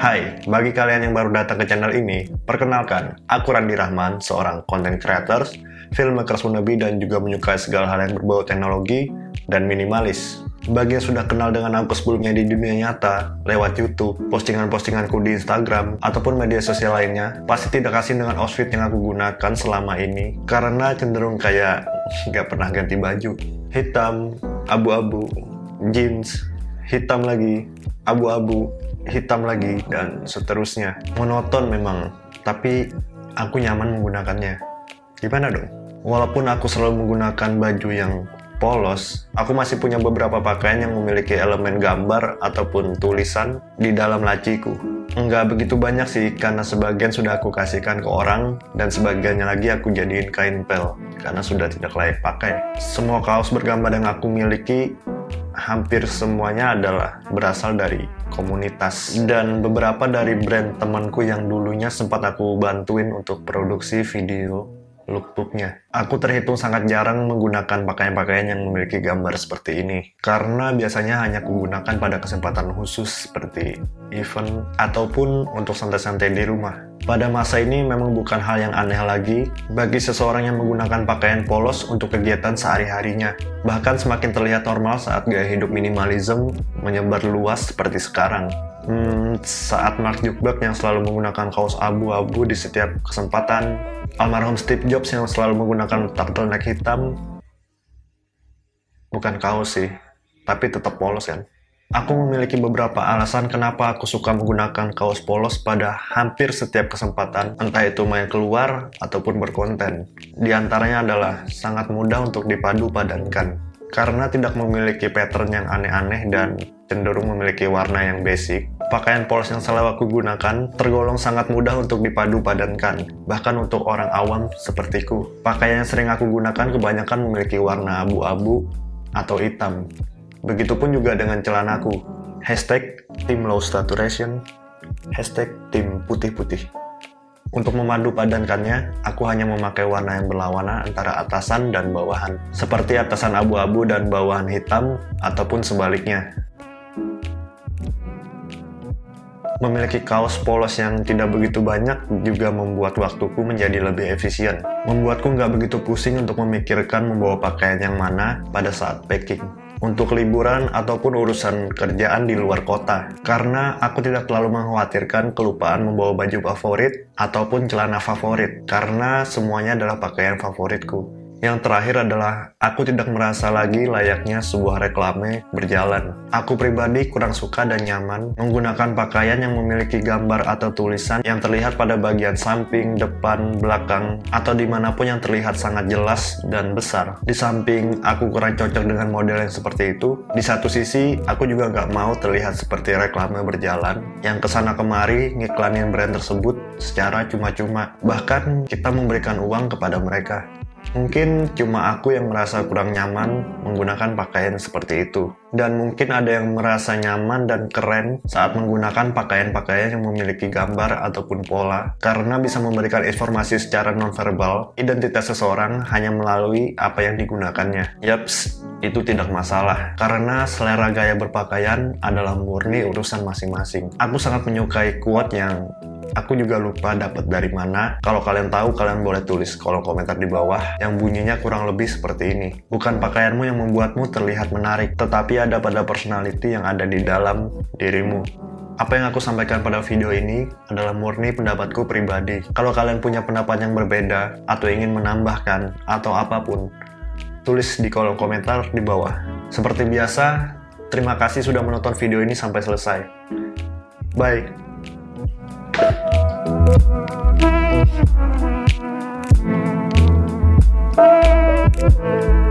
Hai, bagi kalian yang baru datang ke channel ini, perkenalkan, aku Randi Rahman, seorang content creator, filmmakers wannabe dan juga menyukai segala hal yang berbau teknologi dan minimalis. Bagi yang sudah kenal dengan aku sebelumnya di dunia nyata, lewat YouTube, postingan-postinganku di Instagram, ataupun media sosial lainnya, pasti tidak asing dengan outfit yang aku gunakan selama ini, karena cenderung kayak nggak pernah ganti baju. Hitam, abu-abu, jeans, hitam lagi, abu-abu, hitam lagi, dan seterusnya. Monoton memang, tapi aku nyaman menggunakannya. Gimana dong? Walaupun aku selalu menggunakan baju yang polos, aku masih punya beberapa pakaian yang memiliki elemen gambar ataupun tulisan di dalam laciku. Enggak begitu banyak sih, karena sebagian sudah aku kasihkan ke orang, dan sebagiannya lagi aku jadiin kain pel, karena sudah tidak layak pakai. Semua kaos bergambar yang aku miliki hampir semuanya adalah berasal dari komunitas. Dan beberapa dari brand temanku yang dulunya sempat aku bantuin untuk produksi video lookbooknya. Aku terhitung sangat jarang menggunakan pakaian-pakaian yang memiliki gambar seperti ini, karena biasanya hanya kugunakan pada kesempatan khusus seperti event ataupun untuk santai-santai di rumah. Pada masa ini memang bukan hal yang aneh lagi bagi seseorang yang menggunakan pakaian polos untuk kegiatan sehari-harinya. Bahkan semakin terlihat normal saat gaya hidup minimalism menyebar luas seperti sekarang. Hmm, saat Mark Zuckerberg yang selalu menggunakan kaos abu-abu di setiap kesempatan, almarhum Steve Jobs yang selalu menggunakan turtleneck hitam, bukan kaos sih, tapi tetap polos kan. Aku memiliki beberapa alasan kenapa aku suka menggunakan kaos polos pada hampir setiap kesempatan, entah itu main keluar ataupun berkonten. Di antaranya adalah sangat mudah untuk dipadu padankan, karena tidak memiliki pattern yang aneh-aneh dan cenderung memiliki warna yang basic. Pakaian polos yang selalu aku gunakan tergolong sangat mudah untuk dipadu padankan, bahkan untuk orang awam sepertiku. Pakaian yang sering aku gunakan kebanyakan memiliki warna abu-abu atau hitam. Begitupun juga dengan celanaku. Hashtag tim low saturation, hashtag tim putih-putih. Untuk memadu padankannya, aku hanya memakai warna yang berlawanan antara atasan dan bawahan, seperti atasan abu-abu dan bawahan hitam, ataupun sebaliknya. Memiliki kaos polos yang tidak begitu banyak juga membuat waktuku menjadi lebih efisien. Membuatku nggak begitu pusing untuk memikirkan membawa pakaian yang mana pada saat packing untuk liburan ataupun urusan kerjaan di luar kota. Karena aku tidak terlalu mengkhawatirkan kelupaan membawa baju favorit ataupun celana favorit, karena semuanya adalah pakaian favoritku. Yang terakhir adalah aku tidak merasa lagi layaknya sebuah reklame berjalan. Aku pribadi kurang suka dan nyaman menggunakan pakaian yang memiliki gambar atau tulisan yang terlihat pada bagian samping, depan, belakang, atau di mana pun yang terlihat sangat jelas dan besar. Di samping aku kurang cocok dengan model yang seperti itu, di satu sisi aku juga nggak mau terlihat seperti reklame berjalan yang ke sana kemari ngiklanin brand tersebut secara cuma-cuma. Bahkan kita memberikan uang kepada mereka. Mungkin cuma aku yang merasa kurang nyaman menggunakan pakaian seperti itu. Dan mungkin ada yang merasa nyaman dan keren saat menggunakan pakaian-pakaian yang memiliki gambar ataupun pola. Karena bisa memberikan informasi secara nonverbal, identitas seseorang hanya melalui apa yang digunakannya. Yaps, itu tidak masalah. Karena selera gaya berpakaian adalah murni urusan masing-masing. Aku sangat menyukai quote yang Aku juga lupa dapat dari mana. Kalau kalian tahu, kalian boleh tulis kolom komentar di bawah yang bunyinya kurang lebih seperti ini. Bukan pakaianmu yang membuatmu terlihat menarik, tetapi ada pada personality yang ada di dalam dirimu. Apa yang aku sampaikan pada video ini adalah murni pendapatku pribadi. Kalau kalian punya pendapat yang berbeda atau ingin menambahkan atau apa pun, tulis di kolom komentar di bawah. Seperti biasa, terima kasih sudah menonton video ini sampai selesai. Bye. Thank you.